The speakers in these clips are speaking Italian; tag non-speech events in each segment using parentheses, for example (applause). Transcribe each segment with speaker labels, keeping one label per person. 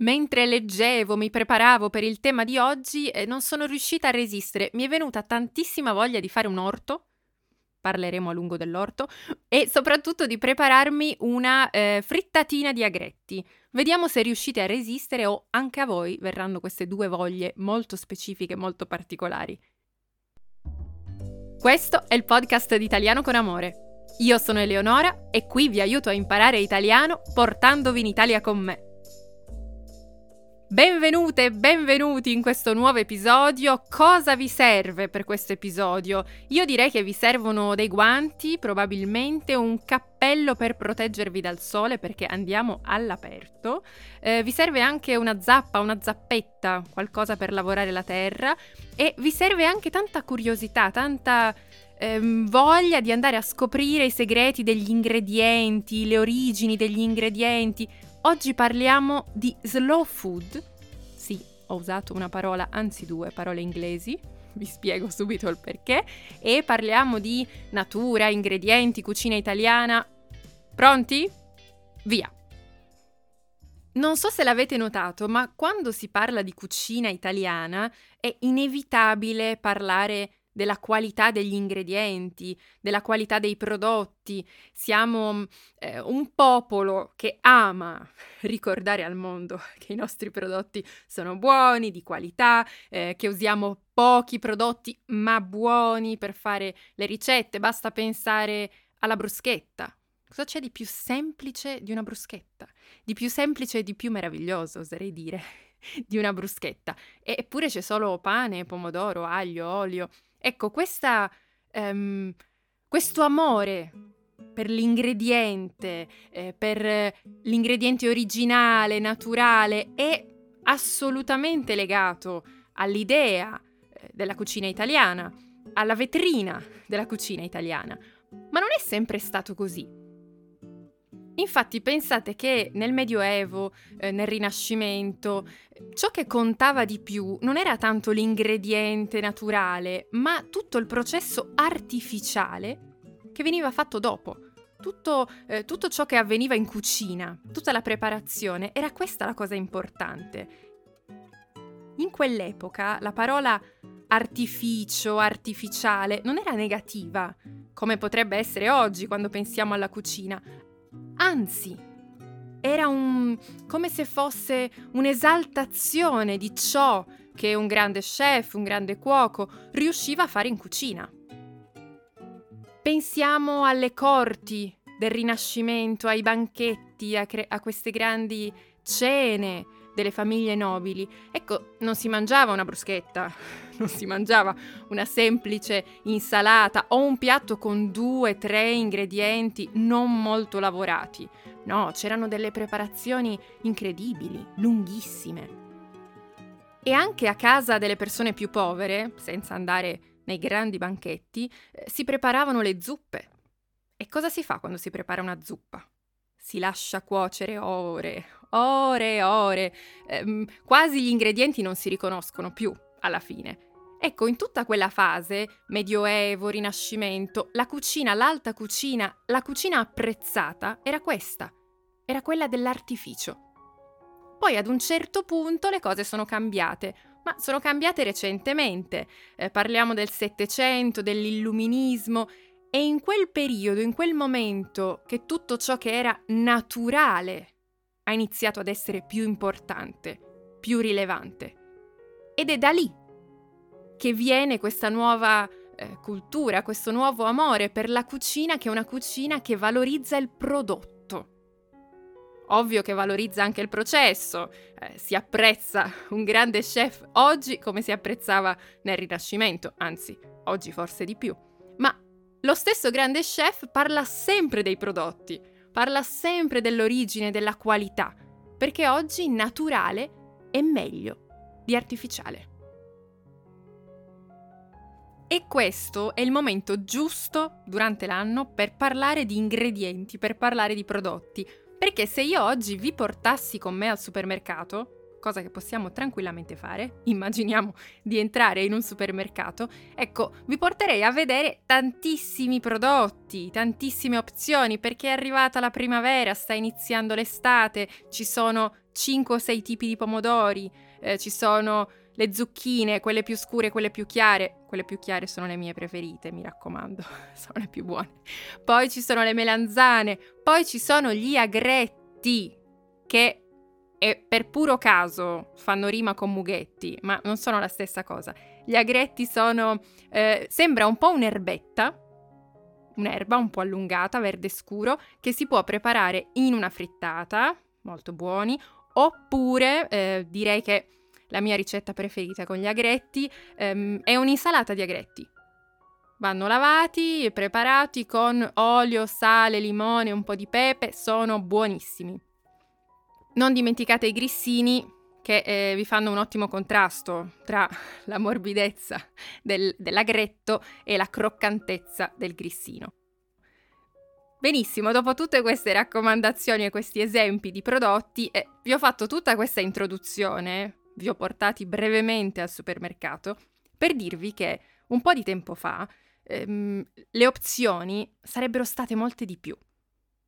Speaker 1: Mentre leggevo, mi preparavo per il tema di oggi, eh, non sono riuscita a resistere. Mi è venuta tantissima voglia di fare un orto. Parleremo a lungo dell'orto. E soprattutto di prepararmi una eh, frittatina di agretti. Vediamo se riuscite a resistere o anche a voi verranno queste due voglie molto specifiche, molto particolari. Questo è il podcast di Italiano con Amore. Io sono Eleonora e qui vi aiuto a imparare italiano portandovi in Italia con me. Benvenute e benvenuti in questo nuovo episodio. Cosa vi serve per questo episodio? Io direi che vi servono dei guanti, probabilmente un cappello per proteggervi dal sole perché andiamo all'aperto. Eh, vi serve anche una zappa, una zappetta, qualcosa per lavorare la terra e vi serve anche tanta curiosità, tanta ehm, voglia di andare a scoprire i segreti degli ingredienti, le origini degli ingredienti Oggi parliamo di slow food. Sì, ho usato una parola, anzi due parole inglesi, (laughs) vi spiego subito il perché. E parliamo di natura, ingredienti, cucina italiana. Pronti? Via! Non so se l'avete notato, ma quando si parla di cucina italiana è inevitabile parlare della qualità degli ingredienti, della qualità dei prodotti. Siamo eh, un popolo che ama (laughs) ricordare al mondo che i nostri prodotti sono buoni, di qualità, eh, che usiamo pochi prodotti ma buoni per fare le ricette. Basta pensare alla bruschetta. Cosa c'è di più semplice di una bruschetta? Di più semplice e di più meraviglioso, oserei dire, (laughs) di una bruschetta. Eppure c'è solo pane, pomodoro, aglio, olio. Ecco, questa, um, questo amore per l'ingrediente, eh, per l'ingrediente originale, naturale, è assolutamente legato all'idea eh, della cucina italiana, alla vetrina della cucina italiana. Ma non è sempre stato così. Infatti pensate che nel Medioevo, eh, nel Rinascimento, ciò che contava di più non era tanto l'ingrediente naturale, ma tutto il processo artificiale che veniva fatto dopo. Tutto, eh, tutto ciò che avveniva in cucina, tutta la preparazione, era questa la cosa importante. In quell'epoca la parola artificio, artificiale, non era negativa, come potrebbe essere oggi quando pensiamo alla cucina, Anzi, era un come se fosse un'esaltazione di ciò che un grande chef, un grande cuoco riusciva a fare in cucina. Pensiamo alle corti del Rinascimento, ai banchetti, a, cre- a queste grandi cene delle famiglie nobili. Ecco, non si mangiava una bruschetta, (laughs) non si mangiava una semplice insalata o un piatto con due, tre ingredienti non molto lavorati. No, c'erano delle preparazioni incredibili, lunghissime. E anche a casa delle persone più povere, senza andare nei grandi banchetti, eh, si preparavano le zuppe. E cosa si fa quando si prepara una zuppa? Si lascia cuocere ore, ore e ore. Eh, quasi gli ingredienti non si riconoscono più alla fine. Ecco, in tutta quella fase, Medioevo, Rinascimento, la cucina, l'alta cucina, la cucina apprezzata era questa, era quella dell'artificio. Poi ad un certo punto le cose sono cambiate, ma sono cambiate recentemente. Eh, parliamo del Settecento, dell'Illuminismo e in quel periodo, in quel momento che tutto ciò che era naturale ha iniziato ad essere più importante, più rilevante. Ed è da lì che viene questa nuova eh, cultura, questo nuovo amore per la cucina, che è una cucina che valorizza il prodotto. Ovvio che valorizza anche il processo, eh, si apprezza un grande chef oggi come si apprezzava nel Rinascimento, anzi, oggi forse di più. Ma lo stesso grande chef parla sempre dei prodotti, parla sempre dell'origine, della qualità, perché oggi naturale è meglio di artificiale. E questo è il momento giusto durante l'anno per parlare di ingredienti, per parlare di prodotti. Perché se io oggi vi portassi con me al supermercato, cosa che possiamo tranquillamente fare, (laughs) immaginiamo di entrare in un supermercato, ecco, vi porterei a vedere tantissimi prodotti, tantissime opzioni, perché è arrivata la primavera, sta iniziando l'estate, ci sono 5 o 6 tipi di pomodori, eh, ci sono le zucchine, quelle più scure, quelle più chiare. Quelle più chiare sono le mie preferite, mi raccomando, (laughs) sono le più buone. Poi ci sono le melanzane, poi ci sono gli agretti, che e per puro caso fanno rima con mughetti, ma non sono la stessa cosa. Gli agretti sono... Eh, sembra un po' un'erbetta, un'erba un po' allungata, verde scuro, che si può preparare in una frittata, molto buoni, oppure eh, direi che la mia ricetta preferita con gli agretti ehm, è un'insalata di agretti. Vanno lavati e preparati con olio, sale, limone, un po' di pepe, sono buonissimi. Non dimenticate i grissini che eh, vi fanno un ottimo contrasto tra (laughs) la morbidezza del, dell'agretto e la croccantezza del grissino. Benissimo, dopo tutte queste raccomandazioni e questi esempi di prodotti, eh, vi ho fatto tutta questa introduzione, vi ho portati brevemente al supermercato, per dirvi che un po' di tempo fa ehm, le opzioni sarebbero state molte di più.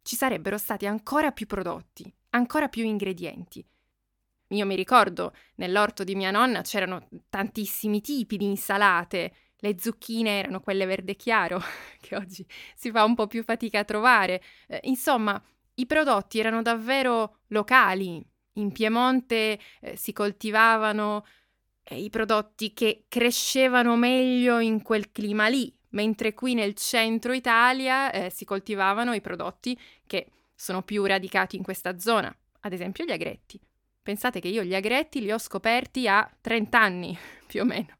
Speaker 1: Ci sarebbero stati ancora più prodotti, ancora più ingredienti. Io mi ricordo, nell'orto di mia nonna c'erano tantissimi tipi di insalate, le zucchine erano quelle verde chiaro, (laughs) che oggi si fa un po' più fatica a trovare. Eh, insomma, i prodotti erano davvero locali. In Piemonte eh, si coltivavano eh, i prodotti che crescevano meglio in quel clima lì, mentre qui nel centro Italia eh, si coltivavano i prodotti che sono più radicati in questa zona, ad esempio gli agretti. Pensate che io gli agretti li ho scoperti a 30 anni, (laughs) più o meno.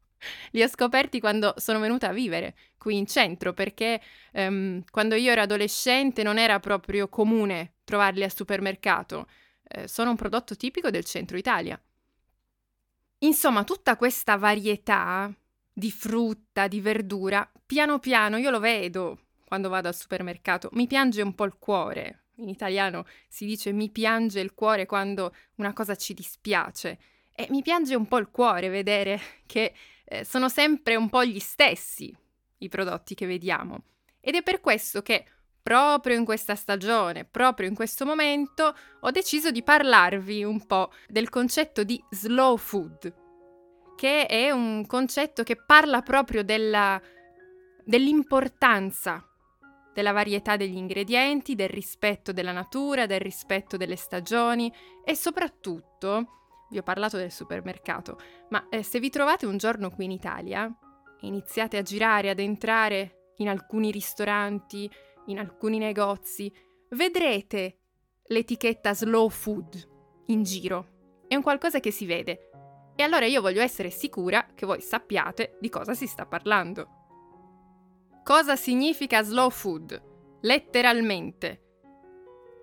Speaker 1: Li ho scoperti quando sono venuta a vivere qui in centro, perché um, quando io ero adolescente non era proprio comune trovarli al supermercato. Eh, sono un prodotto tipico del centro Italia. Insomma, tutta questa varietà di frutta, di verdura, piano piano io lo vedo quando vado al supermercato, mi piange un po' il cuore, in italiano si dice mi piange il cuore quando una cosa ci dispiace. E mi piange un po' il cuore vedere che eh, sono sempre un po' gli stessi i prodotti che vediamo. Ed è per questo che proprio in questa stagione, proprio in questo momento, ho deciso di parlarvi un po' del concetto di slow food, che è un concetto che parla proprio della, dell'importanza della varietà degli ingredienti, del rispetto della natura, del rispetto delle stagioni e soprattutto, vi ho parlato del supermercato, ma eh, se vi trovate un giorno qui in Italia e iniziate a girare, ad entrare in alcuni ristoranti, in alcuni negozi, vedrete l'etichetta slow food in giro. È un qualcosa che si vede. E allora io voglio essere sicura che voi sappiate di cosa si sta parlando. Cosa significa slow food? Letteralmente.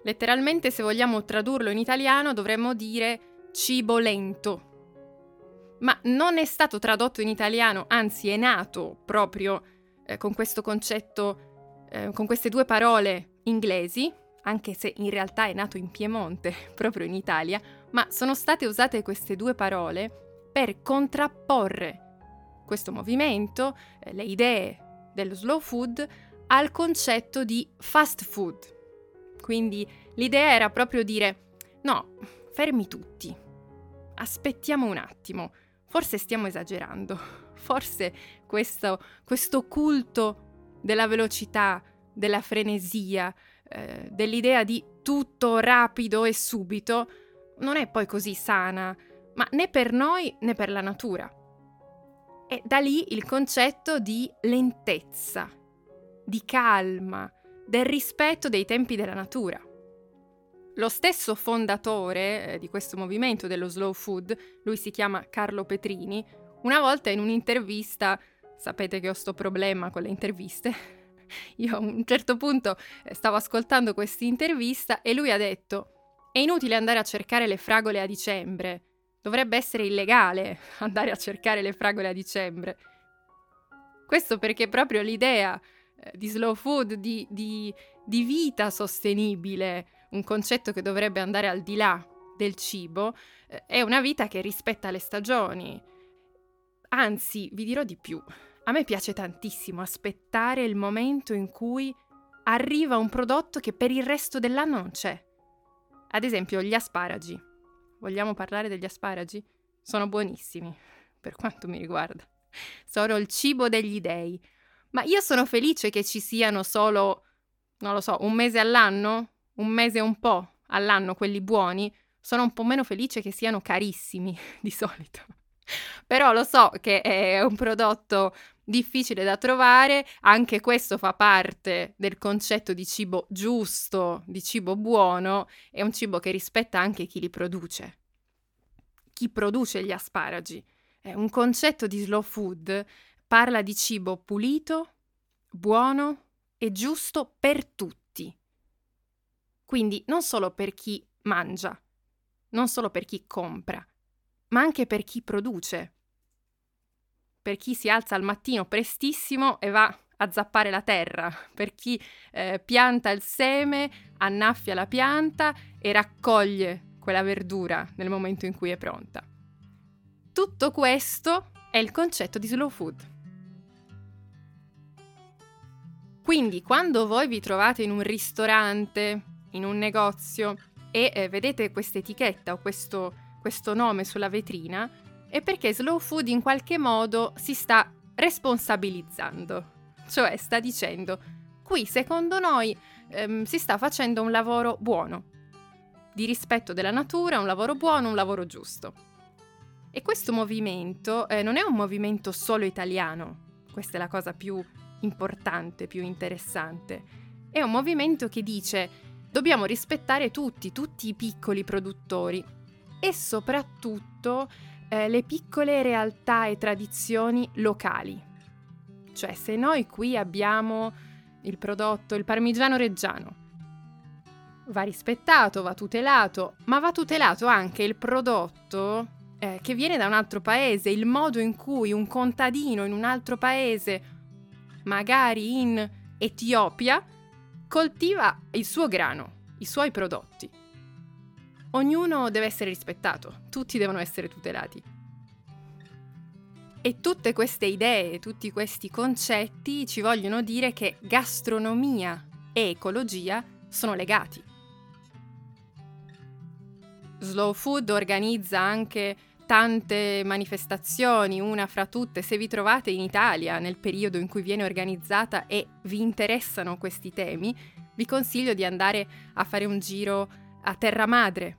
Speaker 1: Letteralmente, se vogliamo tradurlo in italiano, dovremmo dire cibo lento. Ma non è stato tradotto in italiano, anzi è nato proprio eh, con questo concetto, eh, con queste due parole inglesi, anche se in realtà è nato in Piemonte, (laughs) proprio in Italia, ma sono state usate queste due parole per contrapporre questo movimento, eh, le idee dello slow food al concetto di fast food. Quindi l'idea era proprio dire no, fermi tutti, aspettiamo un attimo, forse stiamo esagerando, forse questo, questo culto della velocità, della frenesia, eh, dell'idea di tutto rapido e subito non è poi così sana, ma né per noi né per la natura. E da lì il concetto di lentezza, di calma, del rispetto dei tempi della natura. Lo stesso fondatore eh, di questo movimento dello slow food, lui si chiama Carlo Petrini, una volta in un'intervista, sapete che ho sto problema con le interviste, (laughs) io a un certo punto eh, stavo ascoltando questa intervista e lui ha detto è inutile andare a cercare le fragole a dicembre, Dovrebbe essere illegale (laughs) andare a cercare le fragole a dicembre. Questo perché proprio l'idea eh, di slow food, di, di, di vita sostenibile, un concetto che dovrebbe andare al di là del cibo, eh, è una vita che rispetta le stagioni. Anzi, vi dirò di più, a me piace tantissimo aspettare il momento in cui arriva un prodotto che per il resto dell'anno non c'è. Ad esempio gli asparagi Vogliamo parlare degli asparagi? Sono buonissimi, (laughs) per quanto mi riguarda. Sono il cibo degli dei. Ma io sono felice che ci siano solo, non lo so, un mese all'anno? Un mese e un po' all'anno quelli buoni? Sono un po' meno felice che siano carissimi (laughs) di solito. Però lo so che è un prodotto difficile da trovare, anche questo fa parte del concetto di cibo giusto, di cibo buono, è un cibo che rispetta anche chi li produce. Chi produce gli asparagi. È un concetto di slow food parla di cibo pulito, buono e giusto per tutti. Quindi non solo per chi mangia, non solo per chi compra, ma anche per chi produce. Per chi si alza al mattino prestissimo e va a zappare la terra, per chi eh, pianta il seme, annaffia la pianta e raccoglie quella verdura nel momento in cui è pronta. Tutto questo è il concetto di slow food. Quindi quando voi vi trovate in un ristorante, in un negozio e eh, vedete questa etichetta o questo, questo nome sulla vetrina, è perché Slow Food in qualche modo si sta responsabilizzando. Cioè sta dicendo, qui secondo noi ehm, si sta facendo un lavoro buono, di rispetto della natura, un lavoro buono, un lavoro giusto. E questo movimento eh, non è un movimento solo italiano, questa è la cosa più importante, più interessante. È un movimento che dice dobbiamo rispettare tutti, tutti i piccoli produttori e soprattutto eh, le piccole realtà e tradizioni locali. Cioè se noi qui abbiamo il prodotto, il parmigiano reggiano, va rispettato, va tutelato, ma va tutelato anche il prodotto eh, che viene da un altro paese, il modo in cui un contadino in un altro paese magari in Etiopia, coltiva il suo grano, i suoi prodotti. Ognuno deve essere rispettato, tutti devono essere tutelati. E tutte queste idee, tutti questi concetti ci vogliono dire che gastronomia e ecologia sono legati. Slow Food organizza anche tante manifestazioni, una fra tutte, se vi trovate in Italia nel periodo in cui viene organizzata e vi interessano questi temi, vi consiglio di andare a fare un giro a Terra Madre,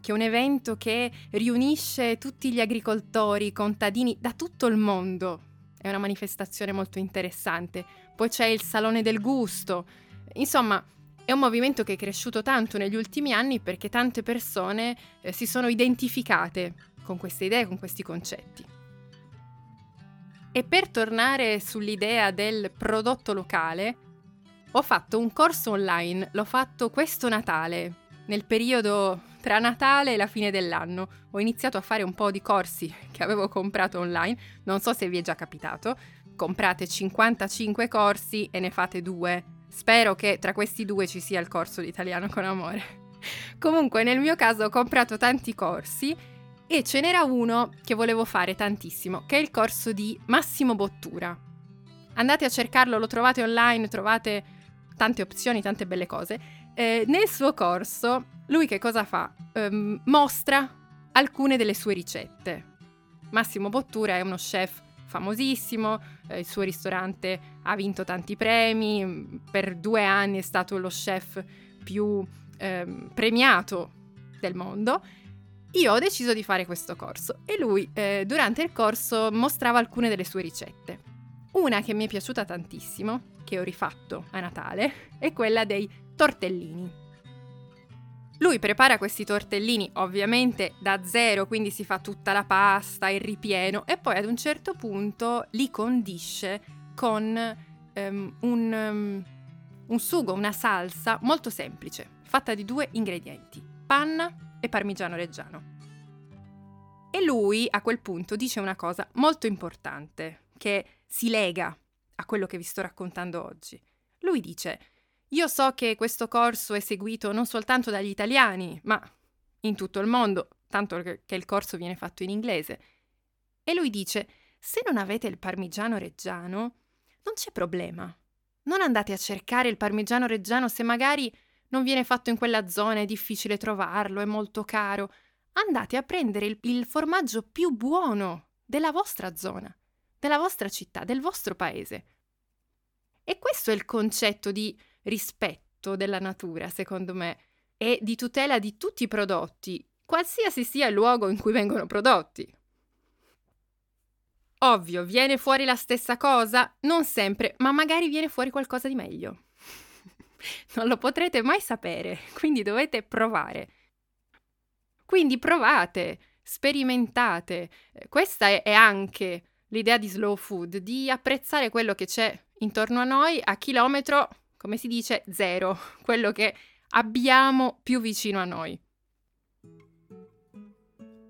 Speaker 1: che è un evento che riunisce tutti gli agricoltori, contadini da tutto il mondo. È una manifestazione molto interessante. Poi c'è il Salone del Gusto. Insomma, è un movimento che è cresciuto tanto negli ultimi anni perché tante persone eh, si sono identificate con queste idee, con questi concetti. E per tornare sull'idea del prodotto locale, ho fatto un corso online, l'ho fatto questo Natale, nel periodo tra Natale e la fine dell'anno. Ho iniziato a fare un po' di corsi che avevo comprato online, non so se vi è già capitato. Comprate 55 corsi e ne fate due. Spero che tra questi due ci sia il corso di italiano con amore. (laughs) Comunque nel mio caso ho comprato tanti corsi e ce n'era uno che volevo fare tantissimo, che è il corso di Massimo Bottura. Andate a cercarlo, lo trovate online, trovate tante opzioni, tante belle cose. Eh, nel suo corso, lui che cosa fa? Um, mostra alcune delle sue ricette. Massimo Bottura è uno chef famosissimo, eh, il suo ristorante ha vinto tanti premi, per due anni è stato lo chef più eh, premiato del mondo io ho deciso di fare questo corso e lui eh, durante il corso mostrava alcune delle sue ricette. Una che mi è piaciuta tantissimo, che ho rifatto a Natale, è quella dei tortellini. Lui prepara questi tortellini ovviamente da zero, quindi si fa tutta la pasta, il ripieno e poi ad un certo punto li condisce con um, un, um, un sugo, una salsa molto semplice, fatta di due ingredienti, panna e parmigiano reggiano. E lui a quel punto dice una cosa molto importante che si lega a quello che vi sto raccontando oggi. Lui dice, io so che questo corso è seguito non soltanto dagli italiani, ma in tutto il mondo, tanto che il corso viene fatto in inglese. E lui dice, se non avete il parmigiano reggiano, non c'è problema. Non andate a cercare il parmigiano reggiano se magari non viene fatto in quella zona, è difficile trovarlo, è molto caro. andate a prendere il, il formaggio più buono della vostra zona, della vostra città, del vostro paese. E questo è il concetto di rispetto della natura, secondo me, e di tutela di tutti i prodotti, qualsiasi sia il luogo in cui vengono prodotti. Ovvio, viene fuori la stessa cosa? Non sempre, ma magari viene fuori qualcosa di meglio. (laughs) non lo potrete mai sapere, quindi dovete provare. Quindi provate, sperimentate. Questa è anche l'idea di slow food, di apprezzare quello che c'è intorno a noi a chilometro, come si dice, zero, (laughs) quello che abbiamo più vicino a noi.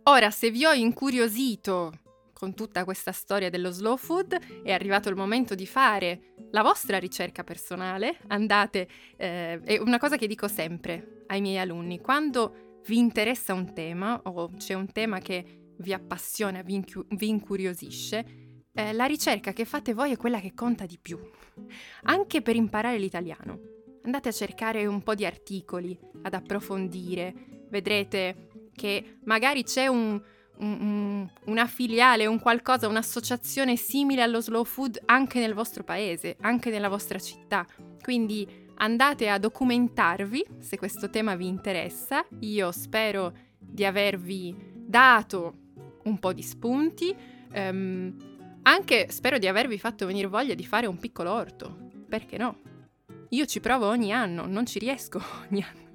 Speaker 1: Ora, se vi ho incuriosito con tutta questa storia dello slow food, è arrivato il momento di fare la vostra ricerca personale. Andate, eh, è una cosa che dico sempre ai miei alunni, quando vi interessa un tema o c'è un tema che vi appassiona, vi, incu- vi incuriosisce, eh, la ricerca che fate voi è quella che conta di più, anche per imparare l'italiano. Andate a cercare un po' di articoli, ad approfondire, vedrete che magari c'è un, un, una filiale, un qualcosa, un'associazione simile allo slow food anche nel vostro paese, anche nella vostra città. Quindi andate a documentarvi se questo tema vi interessa. Io spero di avervi dato un po' di spunti. Um, anche spero di avervi fatto venire voglia di fare un piccolo orto. Perché no? Io ci provo ogni anno, non ci riesco (laughs) ogni anno.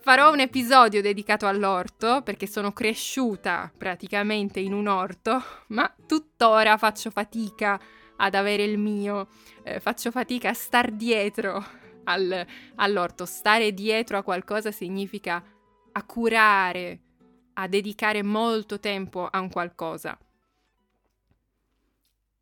Speaker 1: Farò un episodio dedicato all'orto perché sono cresciuta praticamente in un orto, ma tuttora faccio fatica ad avere il mio, eh, faccio fatica a star dietro al, all'orto. Stare dietro a qualcosa significa a curare, a dedicare molto tempo a un qualcosa.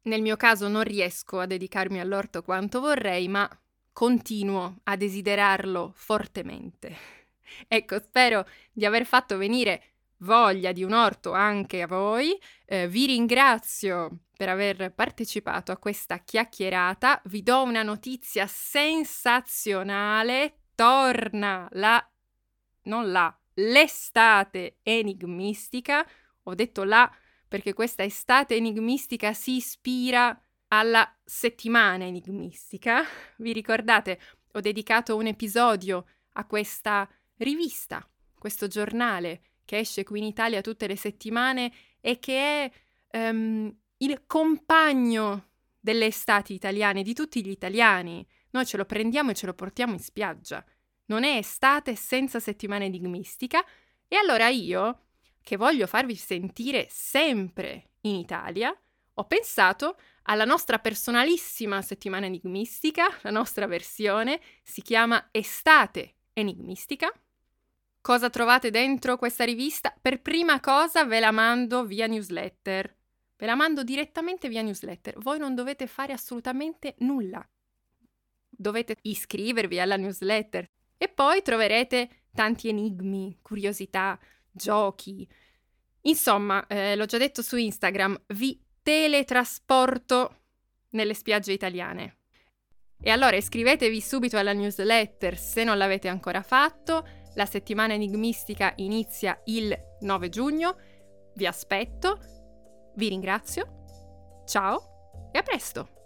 Speaker 1: Nel mio caso non riesco a dedicarmi all'orto quanto vorrei, ma continuo a desiderarlo fortemente. (laughs) Ecco, spero di aver fatto venire voglia di un orto anche a voi. Eh, vi ringrazio per aver partecipato a questa chiacchierata. Vi do una notizia sensazionale. Torna la... non la... l'estate enigmistica. Ho detto la perché questa estate enigmistica si ispira alla settimana enigmistica. Vi ricordate? Ho dedicato un episodio a questa rivista, questo giornale che esce qui in Italia tutte le settimane e che è um, il compagno delle estati italiane, di tutti gli italiani. Noi ce lo prendiamo e ce lo portiamo in spiaggia. Non è estate senza settimana enigmistica. E allora io, che voglio farvi sentire sempre in Italia, ho pensato alla nostra personalissima settimana enigmistica, la nostra versione si chiama Estate Enigmistica Cosa trovate dentro questa rivista? Per prima cosa ve la mando via newsletter. Ve la mando direttamente via newsletter. Voi non dovete fare assolutamente nulla. Dovete iscrivervi alla newsletter e poi troverete tanti enigmi, curiosità, giochi. Insomma, eh, l'ho già detto su Instagram, vi teletrasporto nelle spiagge italiane. E allora iscrivetevi subito alla newsletter se non l'avete ancora fatto la settimana enigmistica inizia il 9 giugno. Vi aspetto, vi ringrazio. Ciao e a presto!